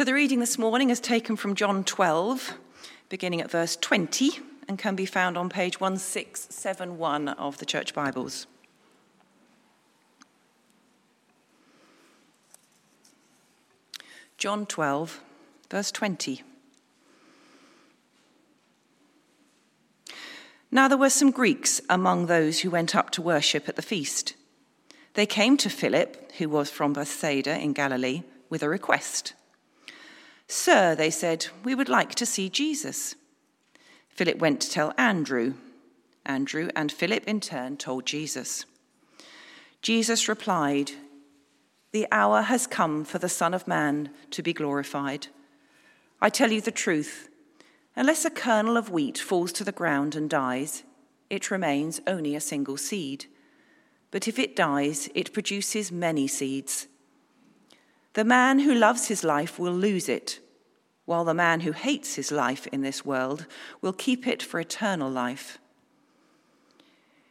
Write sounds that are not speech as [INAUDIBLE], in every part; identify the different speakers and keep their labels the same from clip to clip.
Speaker 1: So the reading this morning is taken from John 12, beginning at verse 20, and can be found on page 1671 of the Church Bibles. John 12, verse 20. Now there were some Greeks among those who went up to worship at the feast. They came to Philip, who was from Bethsaida in Galilee, with a request. Sir, they said, we would like to see Jesus. Philip went to tell Andrew. Andrew and Philip in turn told Jesus. Jesus replied, The hour has come for the Son of Man to be glorified. I tell you the truth. Unless a kernel of wheat falls to the ground and dies, it remains only a single seed. But if it dies, it produces many seeds. The man who loves his life will lose it, while the man who hates his life in this world will keep it for eternal life.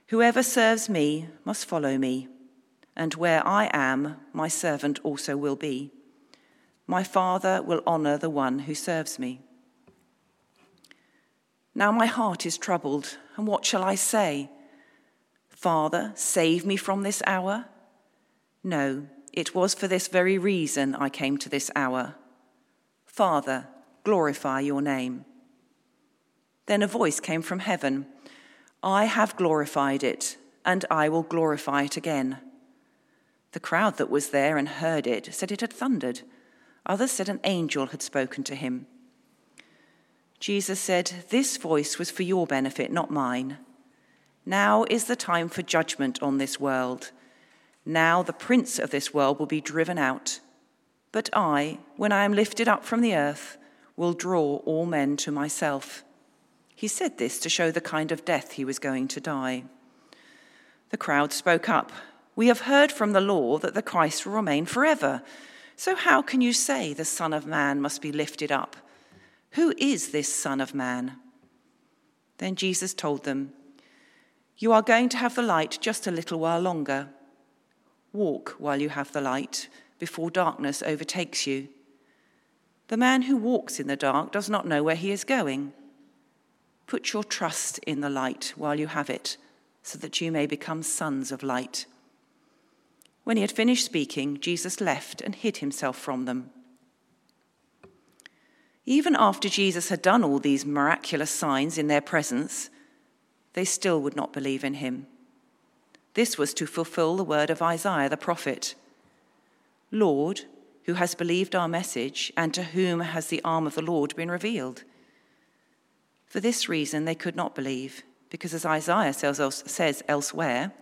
Speaker 1: Whoever serves me must follow me, and where I am, my servant also will be. My Father will honor the one who serves me. Now my heart is troubled, and what shall I say? Father, save me from this hour? No, it was for this very reason I came to this hour. Father, glorify your name. Then a voice came from heaven I have glorified it, and I will glorify it again. The crowd that was there and heard it said it had thundered. Others said an angel had spoken to him. Jesus said, This voice was for your benefit, not mine. Now is the time for judgment on this world. Now the prince of this world will be driven out. But I, when I am lifted up from the earth, will draw all men to myself. He said this to show the kind of death he was going to die. The crowd spoke up. We have heard from the law that the Christ will remain forever. So how can you say the Son of Man must be lifted up? Who is this Son of Man? Then Jesus told them, You are going to have the light just a little while longer. Walk while you have the light, before darkness overtakes you. The man who walks in the dark does not know where he is going. Put your trust in the light while you have it, so that you may become sons of light. When he had finished speaking, Jesus left and hid himself from them. Even after Jesus had done all these miraculous signs in their presence, they still would not believe in him. This was to fulfill the word of Isaiah the prophet Lord, who has believed our message, and to whom has the arm of the Lord been revealed? For this reason they could not believe, because as Isaiah says elsewhere,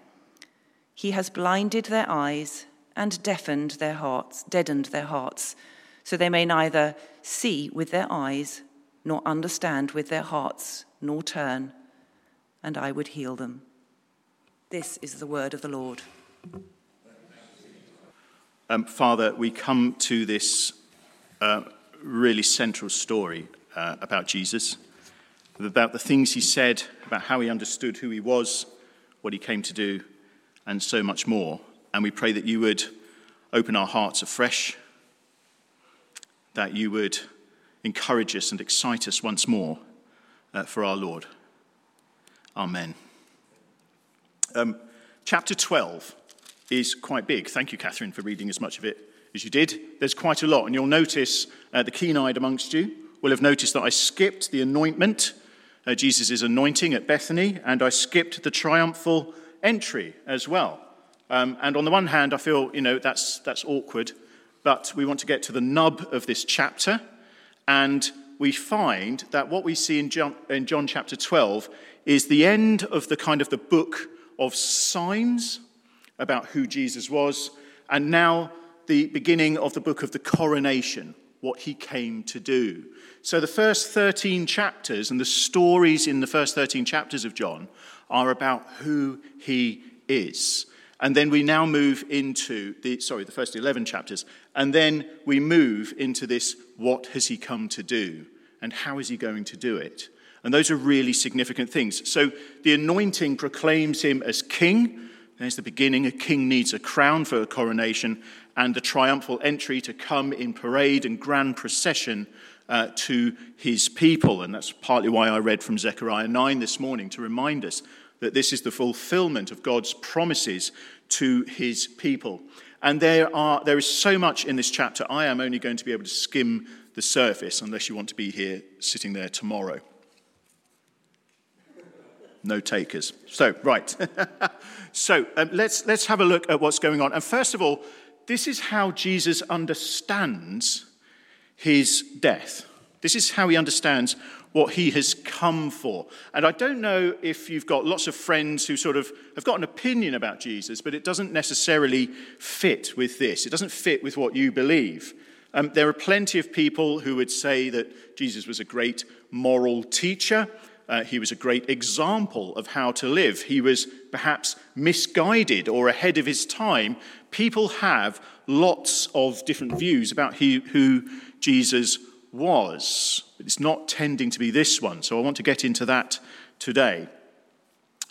Speaker 1: he has blinded their eyes and deafened their hearts, deadened their hearts so they may neither see with their eyes, nor understand with their hearts, nor turn, and I would heal them. This is the word of the Lord.
Speaker 2: Um, Father, we come to this uh, really central story uh, about Jesus, about the things he said, about how he understood who he was, what he came to do, and so much more. And we pray that you would open our hearts afresh that you would encourage us and excite us once more uh, for our Lord. Amen. Um, chapter 12 is quite big. Thank you, Catherine, for reading as much of it as you did. There's quite a lot, and you'll notice uh, the keen eyed amongst you will have noticed that I skipped the anointment, uh, Jesus' anointing at Bethany, and I skipped the triumphal entry as well. Um, and on the one hand, I feel, you know, that's, that's awkward but we want to get to the nub of this chapter. And we find that what we see in John, in John chapter 12 is the end of the kind of the book of signs about who Jesus was, and now the beginning of the book of the coronation, what he came to do. So the first 13 chapters and the stories in the first 13 chapters of John are about who he is. And then we now move into the, sorry, the first 11 chapters. And then we move into this what has he come to do? And how is he going to do it? And those are really significant things. So the anointing proclaims him as king. There's the beginning. A king needs a crown for a coronation. and the triumphal entry to come in parade and grand procession uh, to his people. And that's partly why I read from Zechariah 9 this morning to remind us that this is the fulfillment of God's promises to his people. And there, are, there is so much in this chapter, I am only going to be able to skim the surface unless you want to be here sitting there tomorrow. No takers. So, right. [LAUGHS] so, um, let's, let's have a look at what's going on. And first of all, this is how Jesus understands his death. This is how he understands what he has come for. And I don't know if you've got lots of friends who sort of have got an opinion about Jesus, but it doesn't necessarily fit with this. It doesn't fit with what you believe. Um, there are plenty of people who would say that Jesus was a great moral teacher. Uh, he was a great example of how to live. He was perhaps misguided or ahead of his time. People have lots of different views about who, who Jesus was. It's not tending to be this one, so I want to get into that today.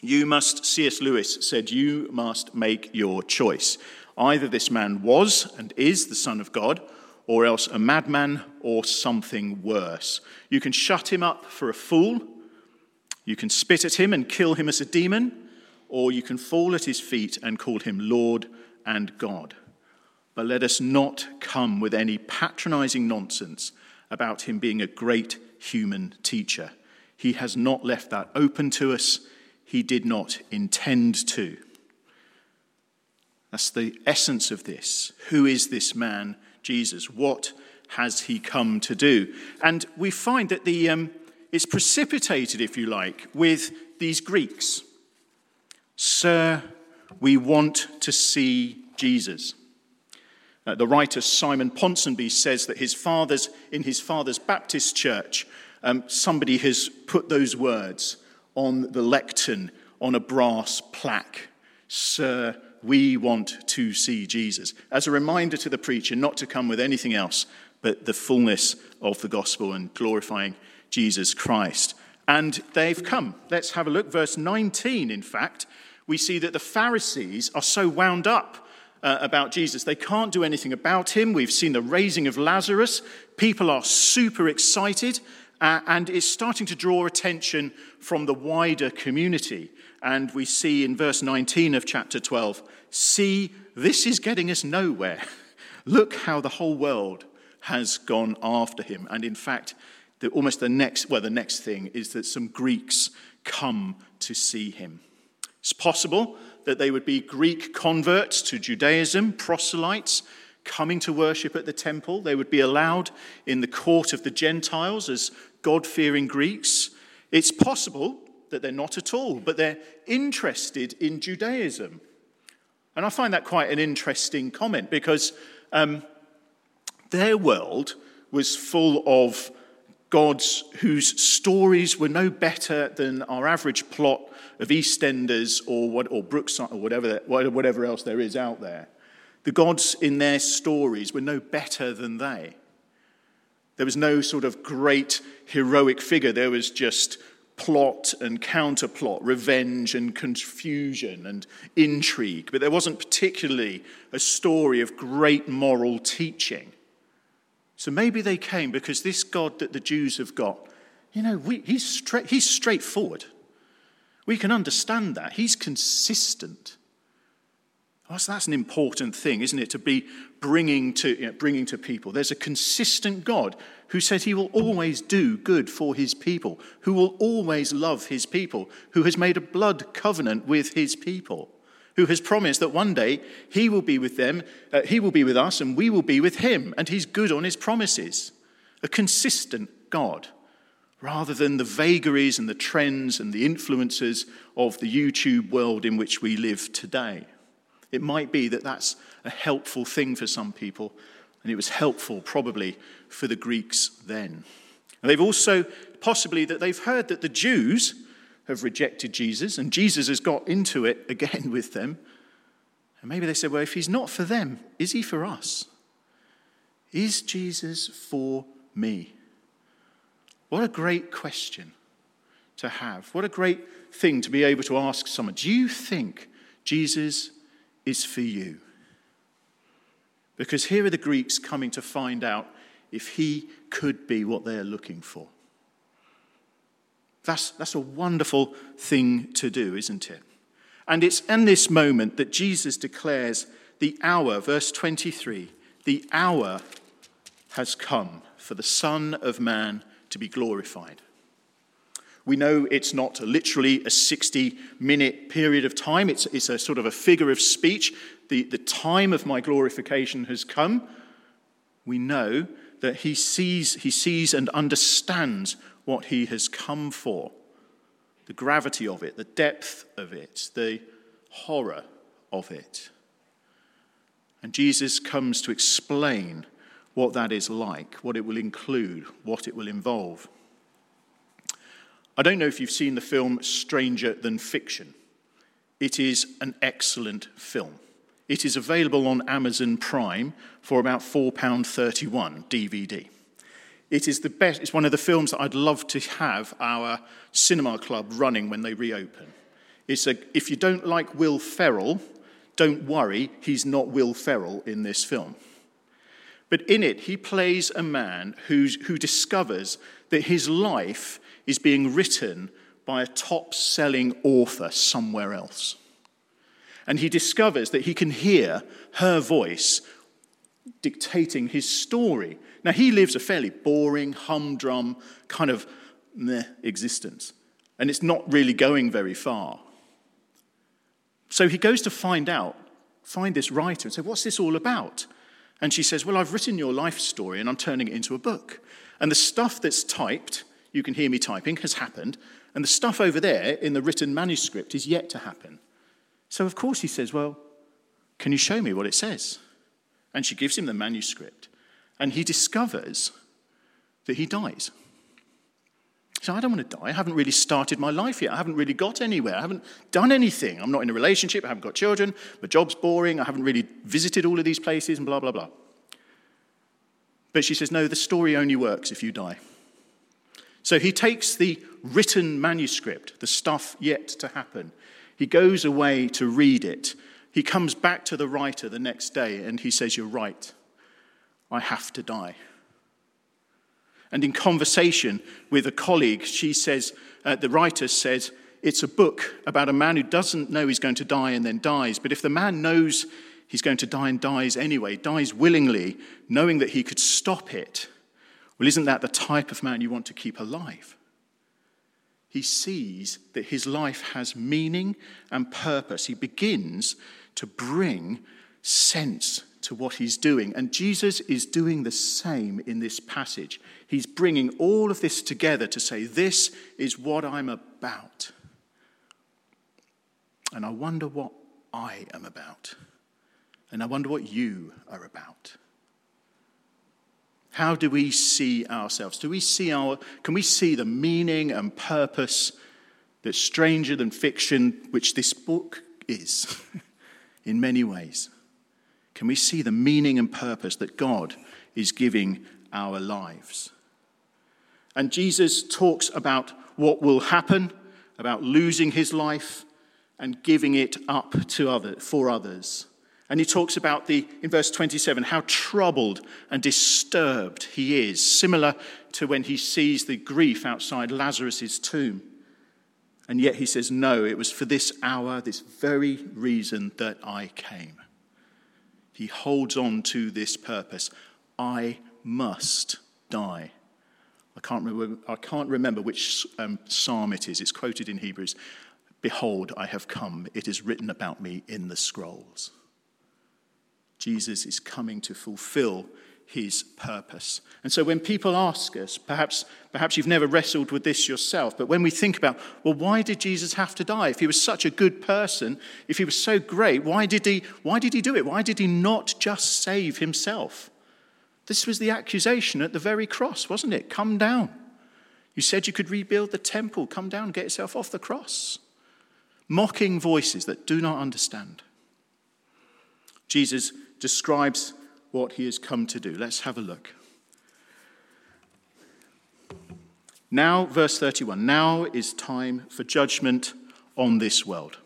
Speaker 2: You must, C.S. Lewis said, you must make your choice. Either this man was and is the Son of God, or else a madman or something worse. You can shut him up for a fool, you can spit at him and kill him as a demon, or you can fall at his feet and call him Lord and God. But let us not come with any patronizing nonsense about him being a great human teacher. He has not left that open to us. He did not intend to. That's the essence of this. Who is this man, Jesus? What has he come to do? And we find that the, um, it's precipitated, if you like, with these Greeks. Sir, we want to see Jesus. Uh, the writer Simon Ponsonby says that his father's, in his father's Baptist church, um, somebody has put those words on the lectern on a brass plaque Sir, we want to see Jesus. As a reminder to the preacher not to come with anything else but the fullness of the gospel and glorifying Jesus Christ. And they've come. Let's have a look. Verse 19, in fact, we see that the Pharisees are so wound up uh, about Jesus. They can't do anything about him. We've seen the raising of Lazarus. People are super excited, uh, and it's starting to draw attention from the wider community. And we see in verse 19 of chapter 12 see, this is getting us nowhere. [LAUGHS] Look how the whole world has gone after him. And in fact, the, almost the next, well, the next thing is that some Greeks come to see him. It's possible that they would be Greek converts to Judaism, proselytes, coming to worship at the temple. They would be allowed in the court of the Gentiles as God fearing Greeks. It's possible that they're not at all, but they're interested in Judaism. And I find that quite an interesting comment because um, their world was full of gods whose stories were no better than our average plot of EastEnders or, what, or Brookside or whatever, whatever else there is out there. The gods in their stories were no better than they. There was no sort of great heroic figure. There was just plot and counterplot, revenge and confusion and intrigue. But there wasn't particularly a story of great moral teaching. So maybe they came because this God that the Jews have got, you know, we, he's, straight, he's straightforward. We can understand that. He's consistent. Well, so that's an important thing, isn't it? To be bringing to, you know, bringing to people. There's a consistent God who said he will always do good for his people, who will always love his people, who has made a blood covenant with his people who has promised that one day he will be with them, uh, he will be with us, and we will be with him. And he's good on his promises. A consistent God, rather than the vagaries and the trends and the influences of the YouTube world in which we live today. It might be that that's a helpful thing for some people, and it was helpful probably for the Greeks then. And they've also possibly that they've heard that the Jews have rejected Jesus, and Jesus has got into it [LAUGHS] again with them. And maybe they said, well, if he's not for them, is he for us? Is Jesus for me? What a great question to have. What a great thing to be able to ask someone. Do you think Jesus is for you? Because here are the Greeks coming to find out if he could be what they're looking for. That's, that's a wonderful thing to do, isn't it? And it's in this moment that Jesus declares the hour, verse 23, the hour has come for the Son of Man to be glorified. We know it's not literally a 60 minute period of time, it's, it's a sort of a figure of speech. The, the time of my glorification has come. We know that he sees, he sees and understands what he has come for the gravity of it, the depth of it, the horror of it. And Jesus comes to explain what that is like, what it will include, what it will involve. I don't know if you've seen the film Stranger Than Fiction. It is an excellent film. It is available on Amazon Prime for about £4.31 DVD. It is the best, it's one of the films that I'd love to have our cinema club running when they reopen. It's a, if you don't like Will Ferrell, don't worry, he's not Will Ferrell in this film. But in it, he plays a man who's, who discovers that his life is being written by a top selling author somewhere else. And he discovers that he can hear her voice dictating his story. Now, he lives a fairly boring, humdrum, kind of meh existence, and it's not really going very far. So he goes to find out, find this writer, and say, What's this all about? And she says, Well, I've written your life story and I'm turning it into a book. And the stuff that's typed, you can hear me typing, has happened. And the stuff over there in the written manuscript is yet to happen. So, of course, he says, Well, can you show me what it says? And she gives him the manuscript. And he discovers that he dies. So I don't want to die. I haven't really started my life yet. I haven't really got anywhere. I haven't done anything. I'm not in a relationship. I haven't got children. My job's boring. I haven't really visited all of these places and blah, blah, blah. But she says, no, the story only works if you die. So he takes the written manuscript, the stuff yet to happen. He goes away to read it he comes back to the writer the next day and he says, You're right. I have to die. And in conversation with a colleague, she says, uh, the writer says, it's a book about a man who doesn't know he's going to die and then dies. But if the man knows he's going to die and dies anyway, dies willingly, knowing that he could stop it, well, isn't that the type of man you want to keep alive? He sees that his life has meaning and purpose. He begins to bring sense to what he's doing. And Jesus is doing the same in this passage. He's bringing all of this together to say, This is what I'm about. And I wonder what I am about. And I wonder what you are about. How do we see ourselves? Do we see our, can we see the meaning and purpose that's stranger than fiction, which this book is? [LAUGHS] in many ways? Can we see the meaning and purpose that God is giving our lives? And Jesus talks about what will happen, about losing his life and giving it up to other, for others. And he talks about the, in verse 27, how troubled and disturbed he is, similar to when he sees the grief outside Lazarus' tomb. And yet he says, No, it was for this hour, this very reason that I came. He holds on to this purpose. I must die. I can't remember, I can't remember which um, psalm it is. It's quoted in Hebrews. Behold, I have come. It is written about me in the scrolls. Jesus is coming to fulfill his purpose. And so when people ask us, perhaps, perhaps you've never wrestled with this yourself, but when we think about, well, why did Jesus have to die? If he was such a good person, if he was so great, why did he, why did he do it? Why did he not just save himself? This was the accusation at the very cross, wasn't it? Come down. You said you could rebuild the temple. Come down, get yourself off the cross. Mocking voices that do not understand. Jesus describes what he has come to do. Let's have a look. Now, verse 31 now is time for judgment on this world.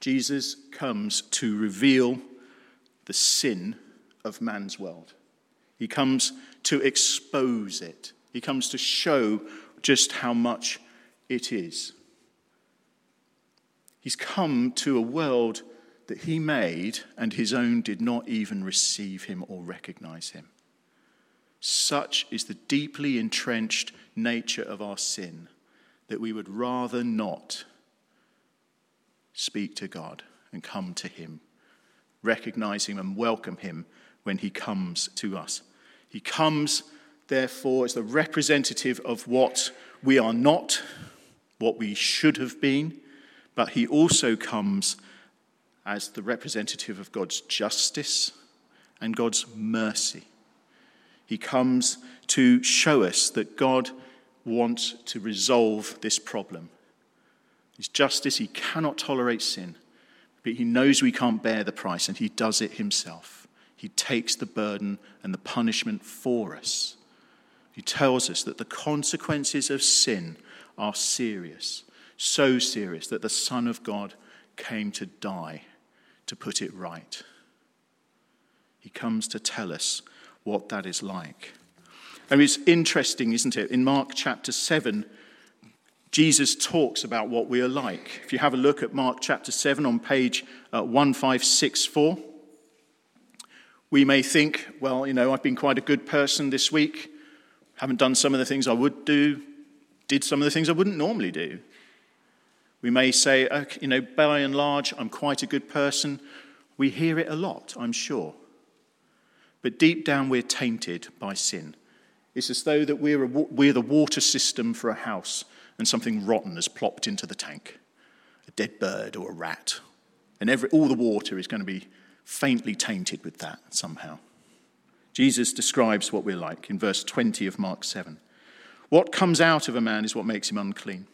Speaker 2: Jesus comes to reveal the sin of man's world. He comes to expose it. He comes to show just how much it is. He's come to a world that he made and his own did not even receive him or recognize him. Such is the deeply entrenched nature of our sin that we would rather not speak to God and come to him, recognize him and welcome him when he comes to us. He comes, therefore, as the representative of what we are not, what we should have been, but he also comes as the representative of God's justice and God's mercy. He comes to show us that God wants to resolve this problem. His justice, he cannot tolerate sin, but he knows we can't bear the price, and he does it himself. He takes the burden and the punishment for us. He tells us that the consequences of sin are serious, so serious that the Son of God came to die to put it right. He comes to tell us what that is like. And it's interesting, isn't it? In Mark chapter 7, Jesus talks about what we are like. If you have a look at Mark chapter 7 on page uh, 1564, we may think, well, you know, I've been quite a good person this week, haven't done some of the things I would do, did some of the things I wouldn't normally do. We may say, oh, you know, by and large, I'm quite a good person. We hear it a lot, I'm sure. But deep down, we're tainted by sin. It's as though that we're, a, we're the water system for a house and something rotten has plopped into the tank a dead bird or a rat. And every, all the water is going to be faintly tainted with that somehow. Jesus describes what we're like in verse 20 of Mark 7. What comes out of a man is what makes him unclean.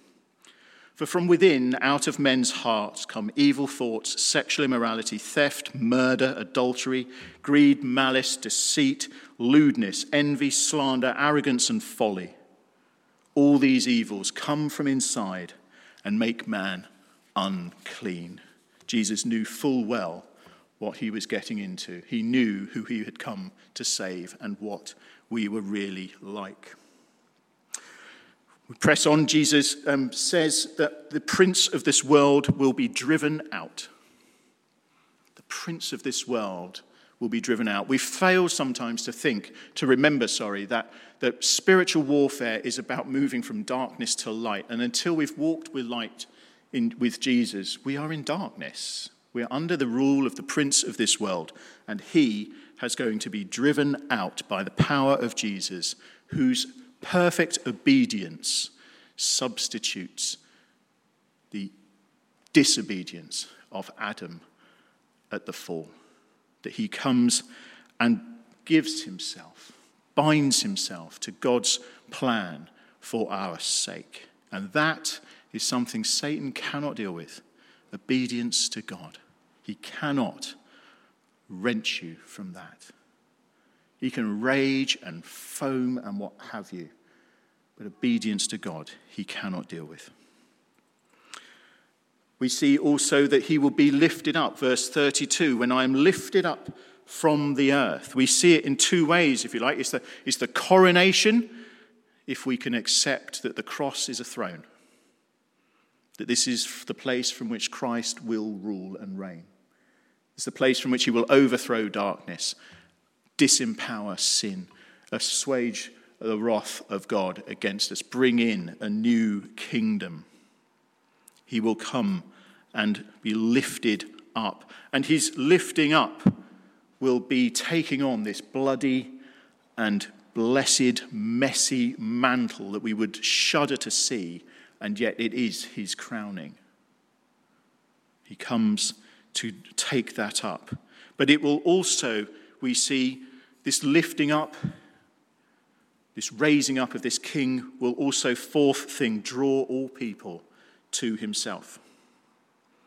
Speaker 2: For from within, out of men's hearts, come evil thoughts, sexual immorality, theft, murder, adultery, greed, malice, deceit, lewdness, envy, slander, arrogance, and folly. All these evils come from inside and make man unclean. Jesus knew full well what he was getting into. He knew who he had come to save and what we were really like. We press on. Jesus um, says that the prince of this world will be driven out. The prince of this world will be driven out. We fail sometimes to think, to remember, sorry, that, that spiritual warfare is about moving from darkness to light. And until we've walked with light in, with Jesus, we are in darkness. We are under the rule of the prince of this world. And he has going to be driven out by the power of Jesus, whose perfect obedience substitutes the disobedience of Adam at the fall. That he comes and gives himself, binds himself to God's plan for our sake. And that is something Satan cannot deal with obedience to God. He cannot wrench you from that. He can rage and foam and what have you, but obedience to God he cannot deal with. We see also that he will be lifted up, verse 32, when I am lifted up from the earth. We see it in two ways, if you like. It's the, it's the coronation, if we can accept that the cross is a throne, that this is the place from which Christ will rule and reign. It's the place from which he will overthrow darkness disempower sin, assuage the wrath of God against us, bring in a new kingdom. He will come and be lifted up. And his lifting up will be taking on this bloody and blessed, messy mantle that we would shudder to see, and yet it is his crowning. He comes to take that up. But it will also we see this lifting up, this raising up of this king will also, fourth thing, draw all people to himself.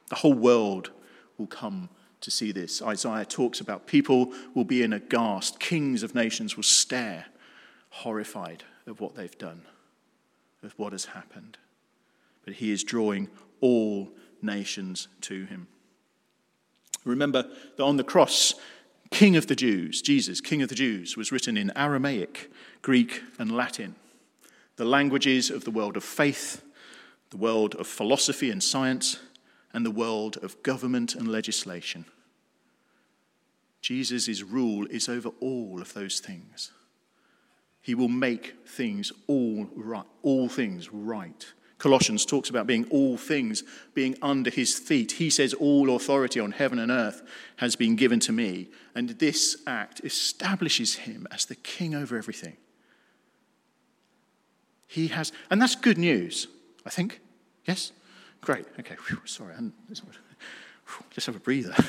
Speaker 2: The whole world will come to see this. Isaiah talks about people will be in a ghast, kings of nations will stare, horrified of what they've done, of what has happened. But he is drawing all nations to him. Remember that on the cross, King of the Jews, Jesus, King of the Jews, was written in Aramaic, Greek, and Latin, the languages of the world of faith, the world of philosophy and science, and the world of government and legislation. Jesus' rule is over all of those things. He will make things all right, all things right. Colossians talks about being all things being under his feet. He says, All authority on heaven and earth has been given to me. And this act establishes him as the king over everything. He has, and that's good news, I think. Yes? Great. Okay. Whew, sorry. Let's have a breather. [LAUGHS]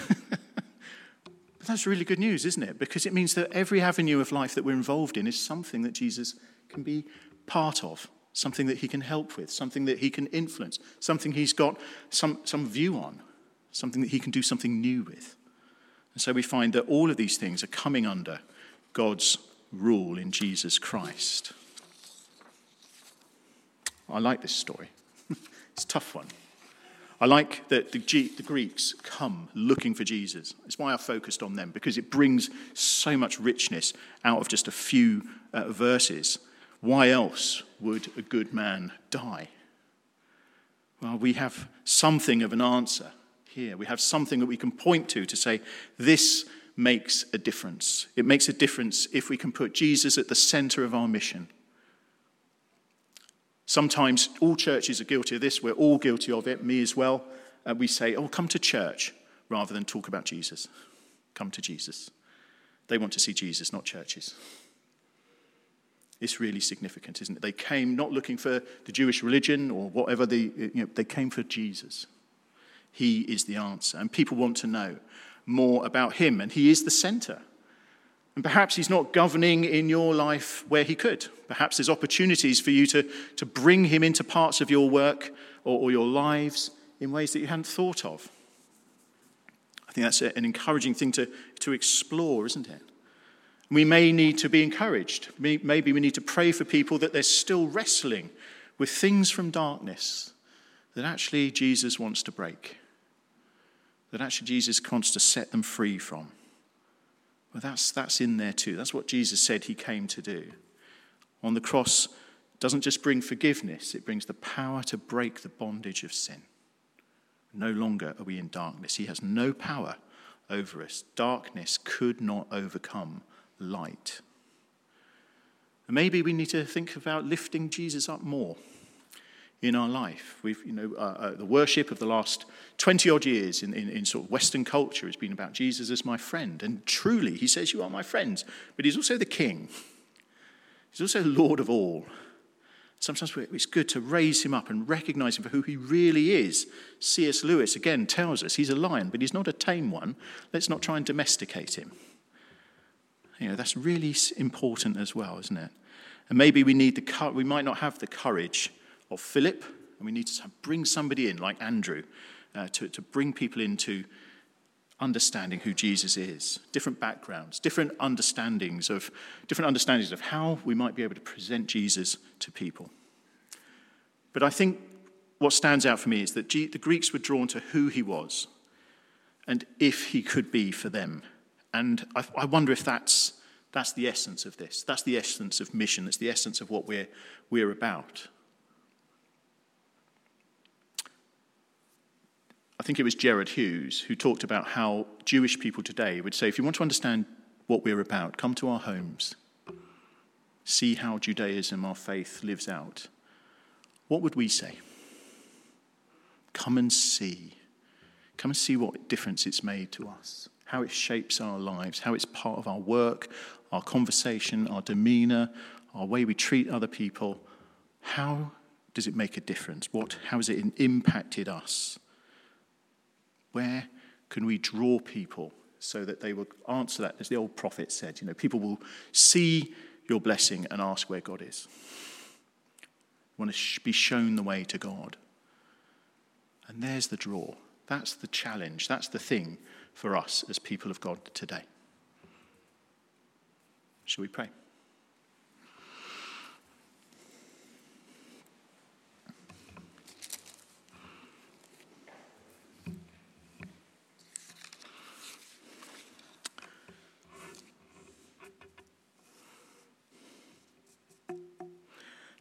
Speaker 2: But that's really good news, isn't it? Because it means that every avenue of life that we're involved in is something that Jesus can be part of something that he can help with, something that he can influence, something he's got some, some view on, something that he can do something new with. And so we find that all of these things are coming under God's rule in Jesus Christ. I like this story. [LAUGHS] it's a tough one. I like that the, G- the, Greeks come looking for Jesus. It's why I focused on them, because it brings so much richness out of just a few uh, verses. Why else would a good man die? Well, we have something of an answer here. We have something that we can point to to say, this makes a difference. It makes a difference if we can put Jesus at the center of our mission. Sometimes all churches are guilty of this. We're all guilty of it, me as well. And we say, oh, come to church rather than talk about Jesus. Come to Jesus. They want to see Jesus, not churches. It's really significant, isn't it? They came not looking for the Jewish religion or whatever, the, you know, they came for Jesus. He is the answer. And people want to know more about him, and he is the center. And perhaps he's not governing in your life where he could. Perhaps there's opportunities for you to, to bring him into parts of your work or, or your lives in ways that you hadn't thought of. I think that's an encouraging thing to, to explore, isn't it? We may need to be encouraged. Maybe we need to pray for people that they're still wrestling with things from darkness that actually Jesus wants to break, that actually Jesus wants to set them free from. Well, that's, that's in there too. That's what Jesus said he came to do. On the cross, doesn't just bring forgiveness, it brings the power to break the bondage of sin. No longer are we in darkness. He has no power over us. Darkness could not overcome light. And maybe we need to think about lifting Jesus up more in our life. We've, you know, uh, uh, the worship of the last 20 odd years in, in, in, sort of Western culture has been about Jesus as my friend. And truly, he says, You are my friends. But he's also the king, he's also Lord of all. Sometimes it's good to raise him up and recognize him for who he really is. C.S. Lewis, again, tells us he's a lion, but he's not a tame one. Let's not try and domesticate him. You know, that's really important as well, isn't it? And maybe we need the we might not have the courage of Philip, and we need to bring somebody in like Andrew uh, to, to bring people into understanding who Jesus is, different backgrounds, different understandings of different understandings of how we might be able to present Jesus to people. But I think what stands out for me is that G- the Greeks were drawn to who he was and if he could be for them and I, I wonder if that's, that's the essence of this. That's the essence of mission. That's the essence of what we're, we're about. I think it was Gerard Hughes who talked about how Jewish people today would say if you want to understand what we're about, come to our homes, see how Judaism, our faith, lives out. What would we say? Come and see. Come and see what difference it's made to us how it shapes our lives, how it's part of our work, our conversation, our demeanor, our way we treat other people. How does it make a difference? What, how has it impacted us? Where can we draw people so that they will answer that, as the old prophet said? You know, people will see your blessing and ask where God is. You want to be shown the way to God. And there's the draw. That's the challenge. That's the thing for us as people of God today. Shall we pray?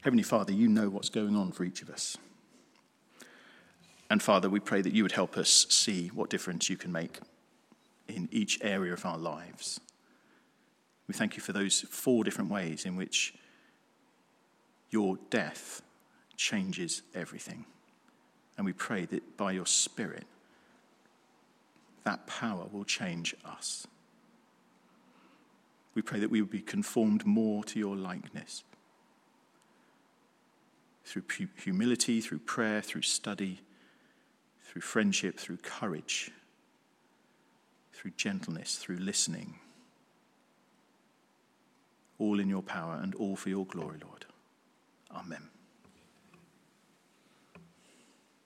Speaker 2: Heavenly Father, you know what's going on for each of us. And Father, we pray that you would help us see what difference you can make in each area of our lives. We thank you for those four different ways in which your death changes everything. And we pray that by your Spirit, that power will change us. We pray that we would be conformed more to your likeness through humility, through prayer, through study, through friendship, through courage, through gentleness, through listening. All in your power and all for your glory, Lord. Amen.